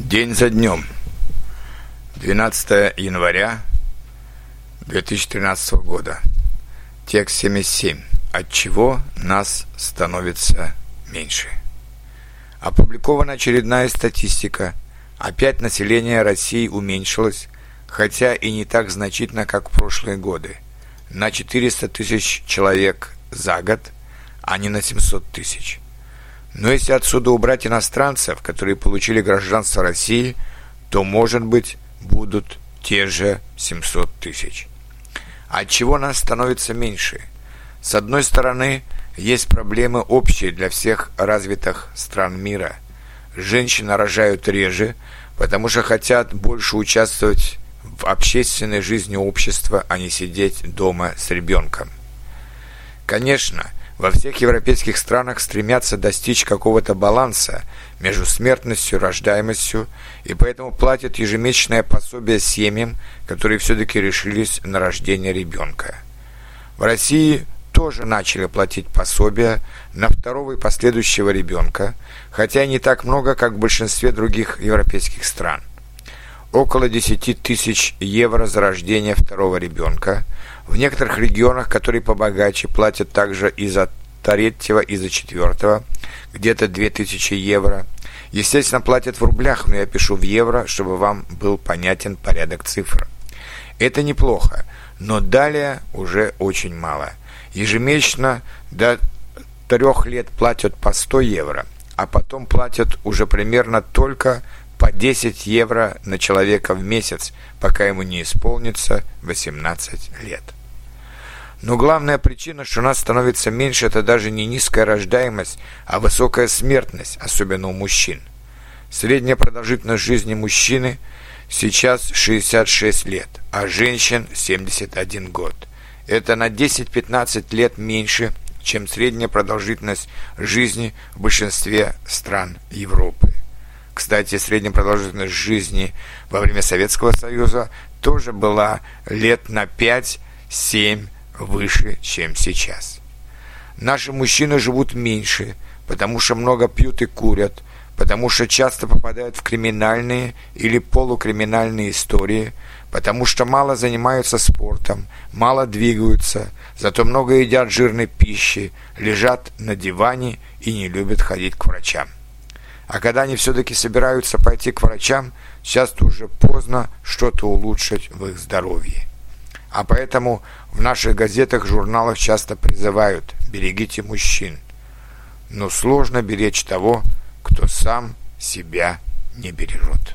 День за днем. 12 января 2013 года. Текст 77. От чего нас становится меньше? Опубликована очередная статистика. Опять население России уменьшилось, хотя и не так значительно, как в прошлые годы. На 400 тысяч человек за год, а не на 700 тысяч. Но если отсюда убрать иностранцев, которые получили гражданство России, то, может быть, будут те же 700 тысяч. От чего нас становится меньше? С одной стороны, есть проблемы общие для всех развитых стран мира. Женщины рожают реже, потому что хотят больше участвовать в общественной жизни общества, а не сидеть дома с ребенком. Конечно, во всех европейских странах стремятся достичь какого-то баланса между смертностью и рождаемостью, и поэтому платят ежемесячное пособие семьям, которые все-таки решились на рождение ребенка. В России тоже начали платить пособия на второго и последующего ребенка, хотя не так много, как в большинстве других европейских стран. Около 10 тысяч евро за рождение второго ребенка – в некоторых регионах, которые побогаче, платят также и за третьего, и за четвертого, где-то 2000 евро. Естественно, платят в рублях, но я пишу в евро, чтобы вам был понятен порядок цифр. Это неплохо, но далее уже очень мало. Ежемесячно до трех лет платят по 100 евро, а потом платят уже примерно только по 10 евро на человека в месяц, пока ему не исполнится 18 лет. Но главная причина, что у нас становится меньше, это даже не низкая рождаемость, а высокая смертность, особенно у мужчин. Средняя продолжительность жизни мужчины сейчас 66 лет, а женщин 71 год. Это на 10-15 лет меньше, чем средняя продолжительность жизни в большинстве стран Европы. Кстати, средняя продолжительность жизни во время Советского Союза тоже была лет на 5-7 выше, чем сейчас. Наши мужчины живут меньше, потому что много пьют и курят, потому что часто попадают в криминальные или полукриминальные истории, потому что мало занимаются спортом, мало двигаются, зато много едят жирной пищи, лежат на диване и не любят ходить к врачам. А когда они все-таки собираются пойти к врачам, часто уже поздно что-то улучшить в их здоровье. А поэтому в наших газетах, журналах часто призывают «берегите мужчин». Но сложно беречь того, кто сам себя не бережет.